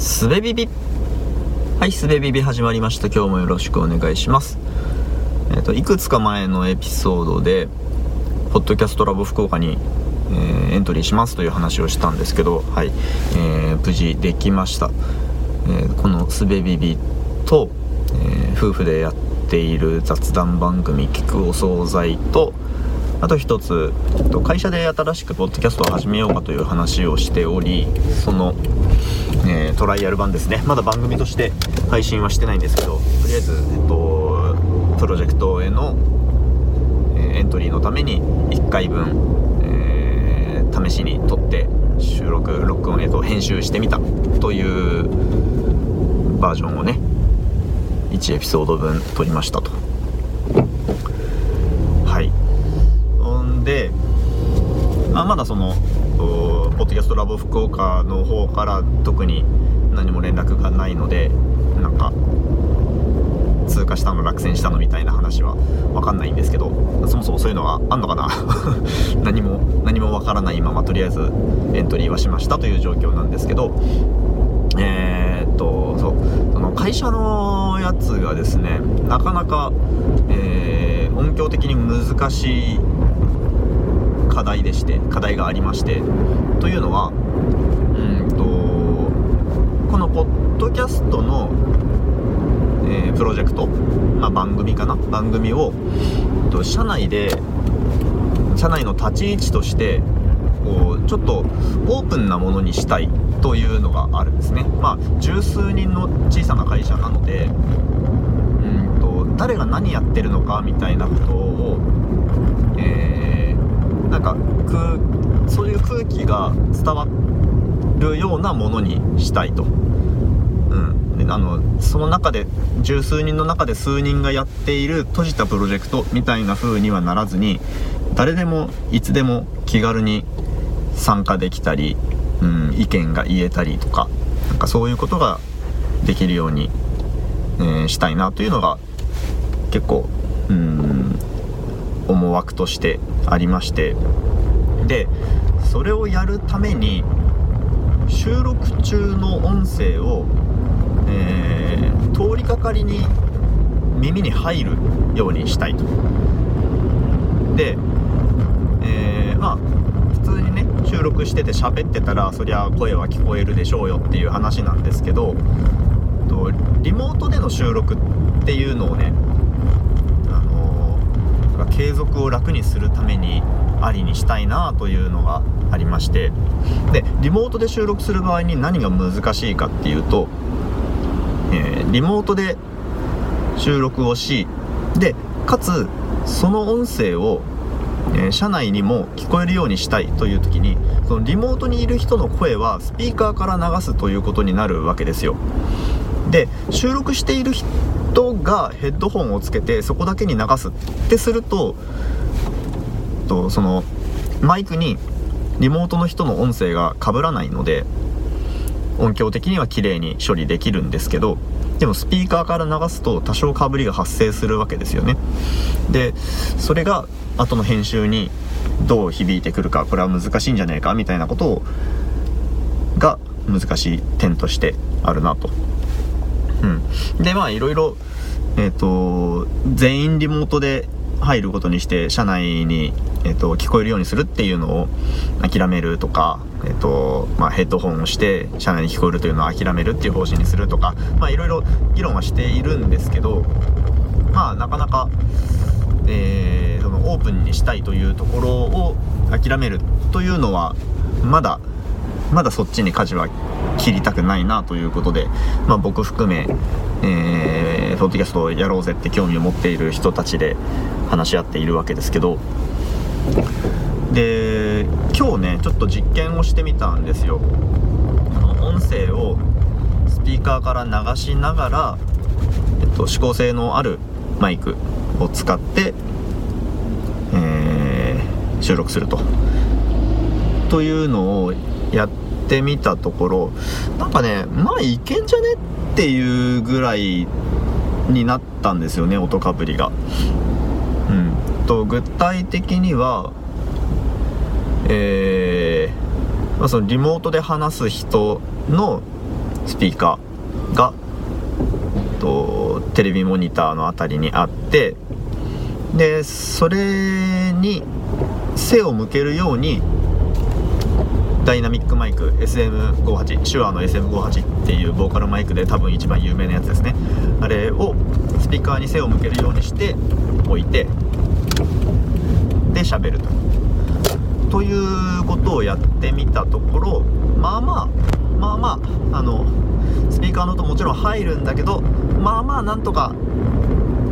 すべビビはいすべビビ始まりました。今日もよろしくお願いします。えっ、ー、といくつか前のエピソードでポッドキャストラボ福岡に、えー、エントリーしますという話をしたんですけどはい、えー、無事できました、えこのすべビビと、え夫婦でやっている雑談番組「聞くお惣菜と」あと一つ会社で新しくポッドキャストを始めようかという話をしておりその、えー、トライアル版ですね。まだ番組として配信はしてないんですけどとりあえず、えっと、プロジェクトへの、え、エントリーのために1回分、えー、試しに撮って収録録音、えっと、編集してみたというバージョンをね1エピソード分撮りましたと。はい。ほんで、まあ、まだそのポッドキャストラボ福岡の方から特に何も連絡がないのでなんか通過したの落選したのみたいな話は分かんないんですけどそもそもそういうのはあんのかな？何も何も分からないままとりあえずエントリーはしましたという状況なんですけどえー、っとそうその会社のやつがですねなかなか、えー、音響的に難しい課題でして課題がありましてというのはうんとこのポッドキャストの、えー、プロジェクト、まあ、番組かな？番組をと社内で社内の立ち位置としてこうちょっとオープンなものにしたいというのがあるんですね。まあ十数人の小さな会社なのでうんと誰が何やってるのかみたいなことを、なんか空そういう空気が伝わるようなものにしたいと。うんであのその中で十数人の中で数人がやっている閉じたプロジェクトみたいな風にはならずに誰でもいつでも気軽に参加できたり、うん、意見が言えたりとかなんかそういうことができるように、えー、したいなというのが結構うん思惑としてありまして。でそれをやるために収録中の音声を、えー、通りかかりに耳に入るようにしたいと。で、えー、まあ普通にね収録してて喋ってたらそりゃ声は聞こえるでしょうよっていう話なんですけどリモートでの収録っていうのをね継続を楽にするためにありにしたいなというのがありまして。でリモートで収録する場合に何が難しいかっていうと、えー、リモートで収録をしでかつその音声を、えー、社内にも聞こえるようにしたいという時にそのリモートにいる人の声はスピーカーから流すということになるわけですよ。で収録している人がヘッドホンをつけてそこだけに流すってするととそのマイクにリモートの人の音声が被らないので音響的には綺麗に処理できるんですけどでもスピーカーから流すと多少かぶりが発生するわけですよね。でそれが後の編集にどう響いてくるかこれは難しいんじゃないかみたいなことをが難しい点としてあるなと。うん、でまあいろいろえっ、ー、と全員リモートで入ることにして社内に、えーと、聞こえるようにするっていうのを諦めるとか、えーとまあ、ヘッドホンをして社内に聞こえるというのを諦めるっていう方針にするとかいろいろ議論はしているんですけどまあなかなか、えー、そのオープンにしたいというところを諦めるというのはまだまだそっちに舵は切りたくないなということで、まあ、僕含め、えー、ポッドキャストをやろうぜって興味を持っている人たちで話し合っているわけですけどで今日ねちょっと実験をしてみたんですよ。あの音声をスピーカーから流しながら、えっと、指向性のあるマイクを使って、えー、収録すると。というのをやってみたところなんかねまあいけんじゃねっていうぐらいになったんですよね音かぶりが。うんと具体的にはえー、まあ、そのリモートで話す人の、スピーカーがとテレビモニターの辺りにあってでそれに背を向けるようにダイナミックマイク SM58 手話の SM58 っていうボーカルマイクで多分一番有名なやつですね。あれをスピーカーに背を向けるようにして置いてで喋ると。ということをやってみたところまあまあまあまああのスピーカーの音もちろん入るんだけどまあまあなんとか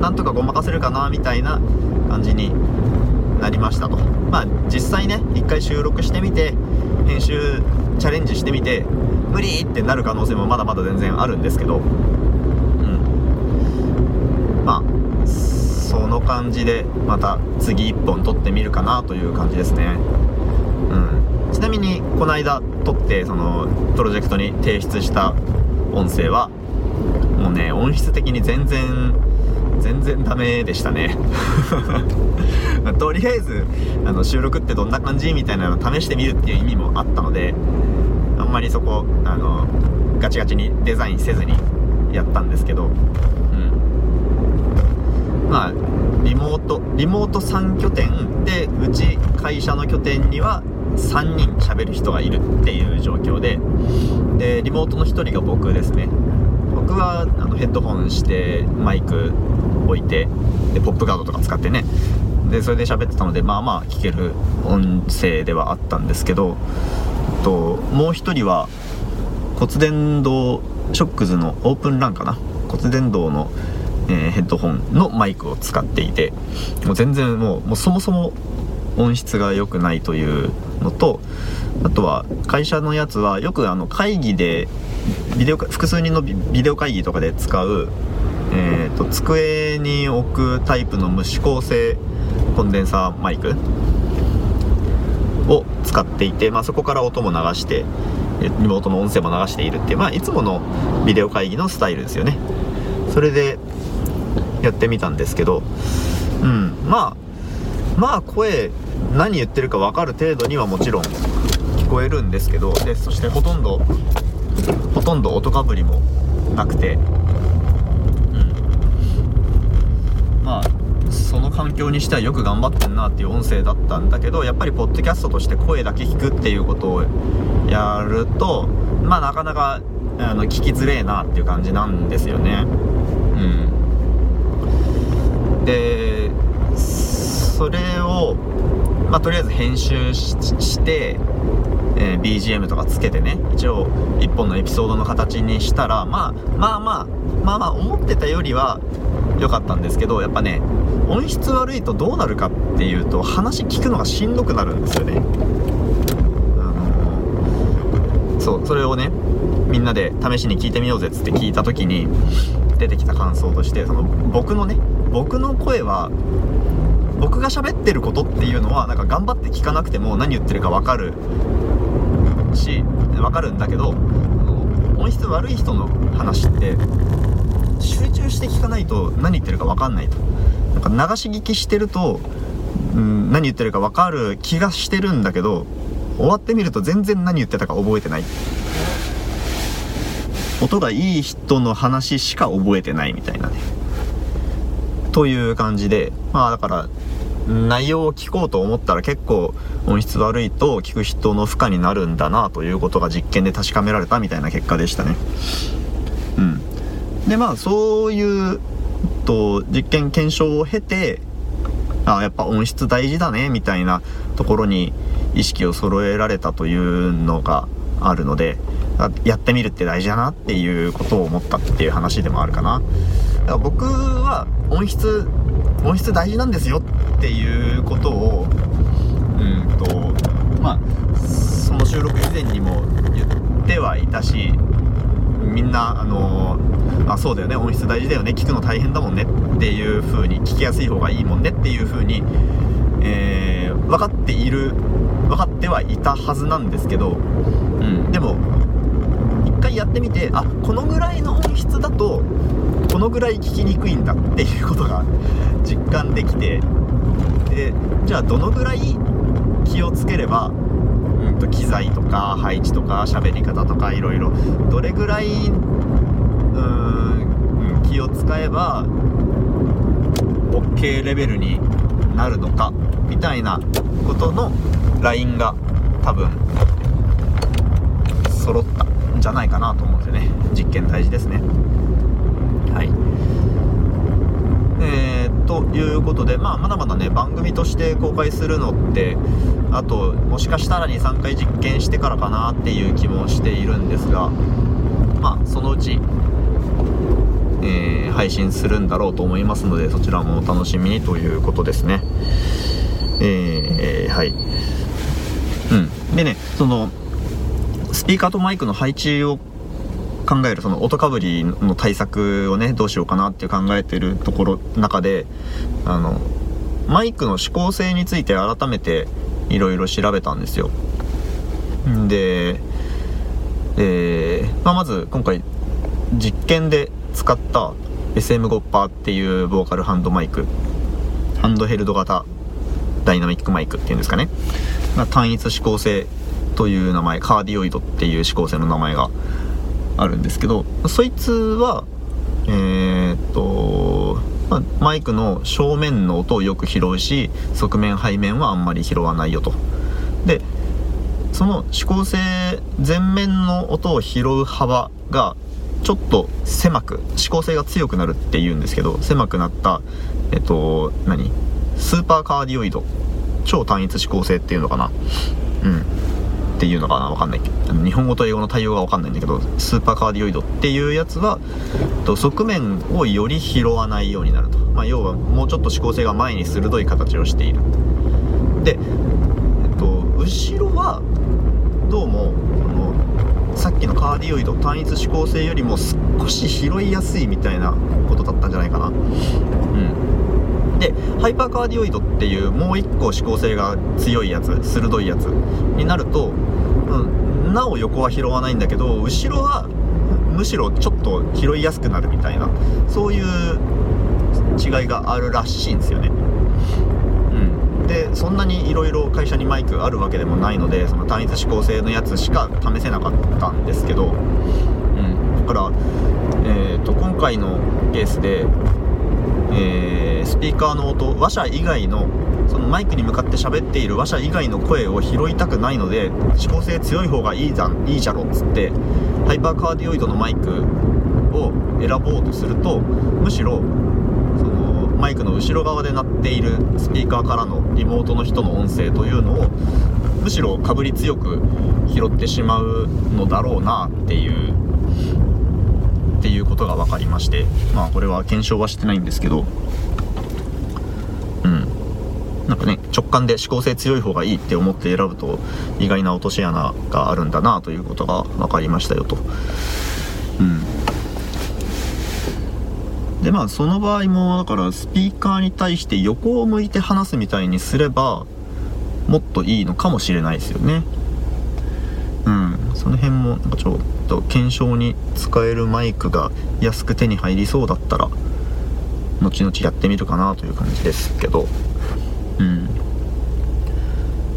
なんとかごまかせるかなみたいな感じになりましたと。まあ実際ね一回収録してみて編集チャレンジしてみて無理ってなる可能性もまだまだ全然あるんですけど。うん。まあその感じでまた次1本撮ってみるかなという感じですね。うん。ちなみにこの間撮ってそのプロジェクトに提出した音声はもうね音質的に全然全然ダメでしたね。とりあえずあの収録ってどんな感じみたいなのを試してみるっていう意味もあったのであんまりそこあのガチガチにデザインせずにやったんですけど、うん、まあリモートリモート3拠点でうち会社の拠点には3人喋る人がいるっていう状況ででリモートの1人が僕ですね。僕はあのヘッドホンしてマイク置いてでポップガードとか使ってねでそれで喋ってたのでまあまあ聞ける音声ではあったんですけどともう1人は骨伝導ショックズのオープンランかな？骨伝導の、えー、ヘッドホンのマイクを使っていてもう全然もうもうそもそも音質が良くないというのとあとは会社のやつはよくあの会議でビデオ複数人のビデオ会議とかで使う、えーと、机に置くタイプの無指向性コンデンサーマイクを使っていて、まあ、そこから音も流してリモートの音声も流しているっていう、まあ、いつものビデオ会議のスタイルですよね。それでやってみたんですけどうんまあまあ声何言ってるか分かる程度にはもちろん聞こえるんですけどでそしてほとんどほとんど音かぶりもなくて、うん、まあその環境にしてはよく頑張ってんなっていう音声だったんだけどやっぱりポッドキャストとして声だけ聞くっていうことをやるとまあなかなかあの聞きづれえなっていう感じなんですよね。うん。でそれをまあ、とりあえず編集して、えー、BGM とかつけてね一応1本のエピソードの形にしたら、まあ、まあまあまあまあ思ってたよりは良かったんですけどやっぱね音質悪いとどうなるかっていうと話聞くのがしんどくなるんですよね。あのー、そうそれをねみんなで試しに聞いてみようぜっつって聞いた時に出てきた感想としてその僕のね僕の声は僕が喋ってることっていうのはなんか頑張って聞かなくても何言ってるか分かるし分かるんだけど音質悪い人の話って集中して聞かないと何言ってるか分かんないと。なんか流し聞きしてると、うん、何言ってるか分かる気がしてるんだけど終わってみると全然何言ってたか覚えてない。音がいい人の話しか覚えてないみたいなね。という感じでまあだから内容を聞こうと思ったら結構音質悪いと聞く人の負荷になるんだなということが実験で確かめられたみたいな結果でしたね。でまあそういうと実験検証を経てあやっぱ音質大事だねみたいなところに意識を揃えられたというのがあるのでやってみるって大事だなっていうことを思ったっていう話でもあるかな。だから僕は音質音質大事なんですよっていうことをうんとまあその収録以前にも言ってはいたしみんなあのあそうだよね。音質大事だよね。聞くの大変だもんね。っていう風に聞きやすい方がいいもんねっていう風に、えー、分かっている分かってはいたはずなんですけど、うん、でも一回やってみてあこのぐらいの音質だとこのぐらい聞きにくいんだっていうことが 実感できてでじゃあどのぐらい気をつければ、うん、と機材とか配置とか喋り方とかいろいろどれぐらいうん気を使えば OK レベルになるのかみたいなことのラインが多分揃ったんじゃないかなと思うんですよね。実験大事ですね。はい。えー、ということで、まあ、まだまだね番組として公開するのってあともしかしたら23回実験してからかなっていう気もしているんですがまあそのうち、配信するんだろうと思いますのでそちらもお楽しみにということですね。えー、はい。うん。でねそのスピーカーとマイクの配置を考えるその音かぶりの対策をねどうしようかなって考えてるところ中であのマイクの指向性について改めていろいろ調べたんですよ。で、えーまあ、まず今回実験で使った SM5 パーっていうボーカルハンドマイク。ハンドヘルド型。ダイナミックマイクっていうんですかね、ま、単一指向性という名前。カーディオイドっていう指向性の名前があるんですけどそいつはえー、っと、まあ、マイクの正面の音をよく拾うし側面背面はあんまり拾わないよと。でその指向性前面の音を拾う幅がちょっと狭く指向性が強くなるっていうんですけど狭くなったえっと何？スーパーカーディオイド。超単一指向性っていうのかな？うん。っていうのかな？わかんない。日本語と英語の対応がわかんないんだけどスーパーカーディオイドっていうやつはえっと側面をより拾わないようになると、まあ、要はもうちょっと指向性が前に鋭い形をしている。で、えっと、後ろはどうもさっきのカーディオイド単一指向性よりも少し拾いやすいみたいなことだったんじゃないかな。うん。でハイパーカーディオイドっていうもう一個指向性が強いやつ鋭いやつになると、うん、なお横は拾わないんだけど後ろはむしろちょっと拾いやすくなるみたいなそういう違いがあるらしいんですよね。そんなにいろいろ会社にマイクあるわけでもないのでその単一指向性のやつしか試せなかったんですけど、うん、だから、えーと、今回のケースでえー、スピーカーの音話者以外のそのマイクに向かって喋っている話者以外の声を拾いたくないので指向性強い方がいいじゃんいいじゃろっつってハイパーカーディオイドのマイクを選ぼうとするとむしろマイクの後ろ側で鳴っているスピーカーからのリモートの人の音声というのをむしろかぶり強く拾ってしまうのだろうなっていうっていうことが分かりましてまあこれは検証はしてないんですけどうん。なんかね直感で指向性強い方がいいって思って選ぶと意外な落とし穴があるんだなということが分かりましたよと。うん。でまあその場合もだからスピーカーに対して横を向いて話すみたいにすればもっといいのかもしれないですよね。うん。その辺もなんかちょっと検証に使えるマイクが安く手に入りそうだったら後々やってみるかなという感じですけど。うん。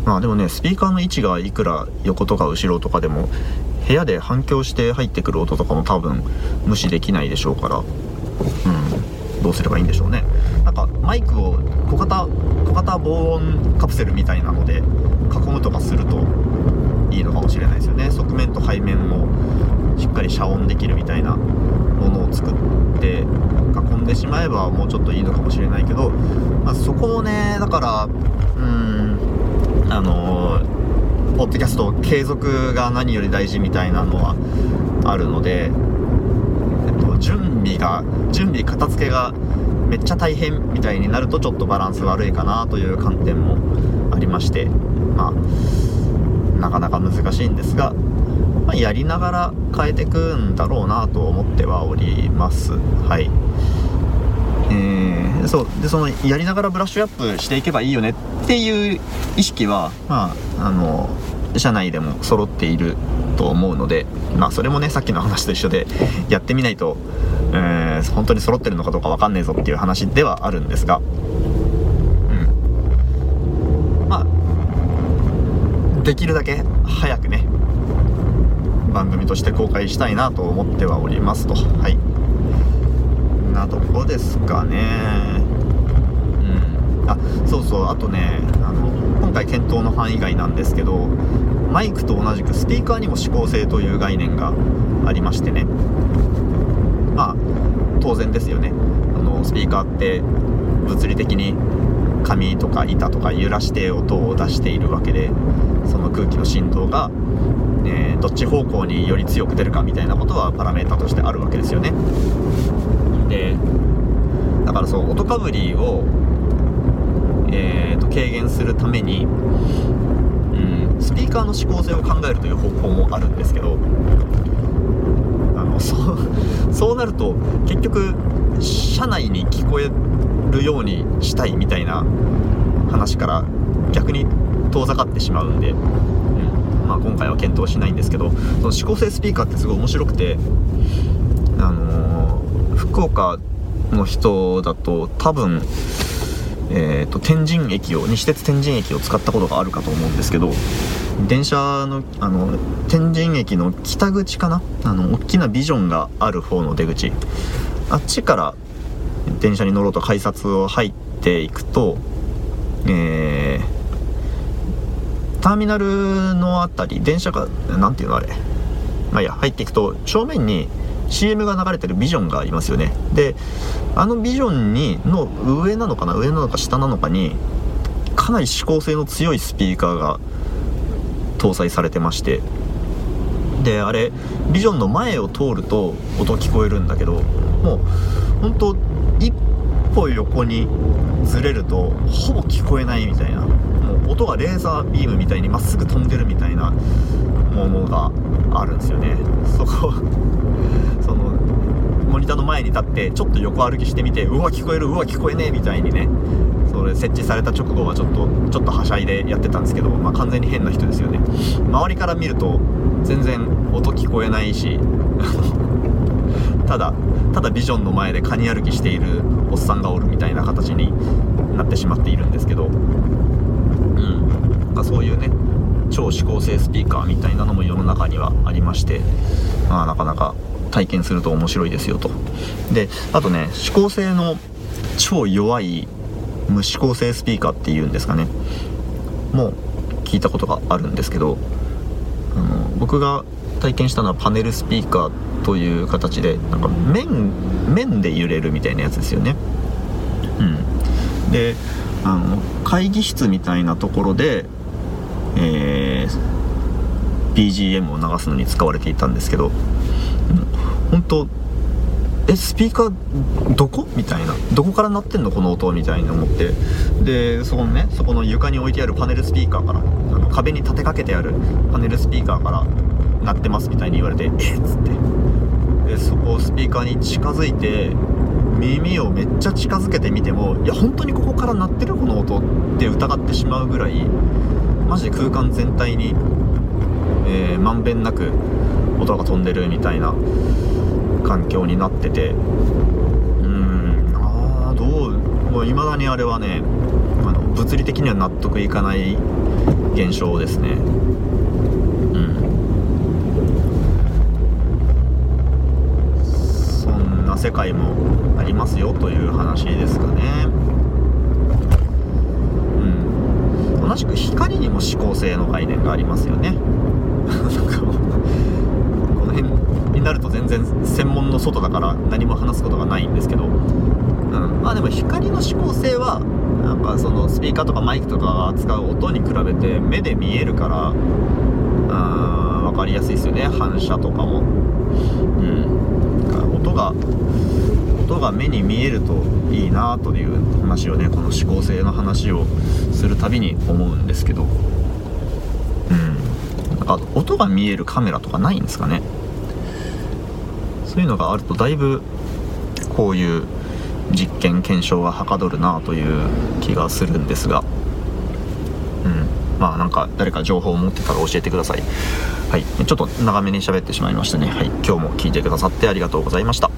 まあでもねスピーカーの位置がいくら横とか後ろとかでも部屋で反響して入ってくる音とかも多分無視できないでしょうから。うんどうすればいいんでしょうね。なんかマイクを小型小型防音カプセルみたいなので囲むとかするといいのかもしれないですよね。側面と背面をしっかり遮音できるみたいなものを作って囲んでしまえばもうちょっといいのかもしれないけど、まあ、そこをねだからうんあのー、ポッドキャスト継続が何より大事みたいなのはあるので、準備が準備片付けがめっちゃ大変みたいになるとちょっとバランス悪いかなという観点もありましてまあなかなか難しいんですが、まあ、やりながら変えてくんだろうなと思ってはおります。はい。えー、そう。でそのやりながらブラッシュアップしていけばいいよねっていう意識はまああの社内でも揃っていると思うのでまあそれもねさっきの話と一緒でやってみないと、えー、本当に揃ってるのかどうか分かんねえぞっていう話ではあるんですがうん。まあできるだけ早くね番組として公開したいなと思ってはおりますと。はい。なとこですかね。うん。あそうそう。あとね今回検討の範囲外なんですけどマイクと同じくスピーカーにも指向性という概念がありましてね。まあ当然ですよね。あのスピーカーって物理的に紙とか板とか揺らして音を出しているわけでその空気の振動が、えー、どっち方向により強く出るかみたいなことはパラメータとしてあるわけですよね。でだからそう音かぶりを、えーと、軽減するために、うん、スピーカーの指向性を考えるという方法もあるんですけどあのそうそうなると結局車内に聞こえるようにしたいみたいな話から逆に遠ざかってしまうんで、うんまあ、今回は検討しないんですけどその指向性スピーカーってすごい面白くて、あのー、福岡の人だと多分、えーと、天神駅を西鉄天神駅を使ったことがあるかと思うんですけど電車のあの天神駅の北口かな？あの大きなビジョンがある方の出口。あっちから電車に乗ろうと改札を入っていくと、えー、ターミナルの辺り電車が何ていうのあれ。まあいや入っていくと正面に CM が流れてるビジョンがありますよね。であのビジョンにの上なのかな上なのか下なのかにかなり指向性の強いスピーカーが搭載されてまして。であれビジョンの前を通ると音聞こえるんだけどもう本当一歩横にずれるとほぼ聞こえないみたいな。もう音がレーザービームみたいにまっすぐ飛んでるみたいなものがあるんですよね。そこモニターの前に立ってちょっと横歩きしてみてうわ聞こえるうわ聞こえねえみたいにねそれ設置された直後はちょっとちょっとはしゃいでやってたんですけど、まあ、完全に変な人ですよね。周りから見ると全然音聞こえないし ただただビジョンの前でカニ歩きしているおっさんがおるみたいな形になってしまっているんですけどうん。そういうね超指向性スピーカーみたいなのも世の中にはありましてまあなかなか体験すると面白いですよと。であとね指向性の超弱い無指向性スピーカーっていうんですかね。もう聞いたことがあるんですけどあの僕が体験したのはパネルスピーカーという形でなんか面面で揺れるみたいなやつですよね。うん。であの会議室みたいなところでえー、BGM を流すのに使われていたんですけど本当えスピーカーどこ？みたいな。どこから鳴ってんの？この音みたいに思って。でそこのねそこの床に置いてあるパネルスピーカーからあの壁に立てかけてあるパネルスピーカーから鳴ってますみたいに言われてえっ？つって。でそこをスピーカーに近づいて耳をめっちゃ近づけてみてもいや本当にここから鳴ってるこの音って疑ってしまうぐらいマジで空間全体にえー、まんべんなく音が飛んでるみたいな環境になってて。うんああどうもう未だにあれはねあの物理的には納得いかない現象ですね。うん。そんな世界もありますよという話ですかね。同じく光にも指向性の概念がありますよねこの辺になると全然専門の外だから何も話すことがないんですけど、うん、まあでも光の指向性はなんかそのスピーカーとかマイクとかが扱う音に比べて目で見えるから分かりやすいですよね。反射とかも、うん、音が音が目に見えるといいなという話をねこの指向性の話をするたびに思うんですけど。うん。なんか音が見えるカメラとかないんですかね。そういうのがあるとだいぶこういう実験検証ははかどるなという気がするんですが。うん。まあなんか誰か情報を持ってたら教えてください。はい。ちょっと長めに喋ってしまいましたね。はい。今日も聞いてくださってありがとうございました。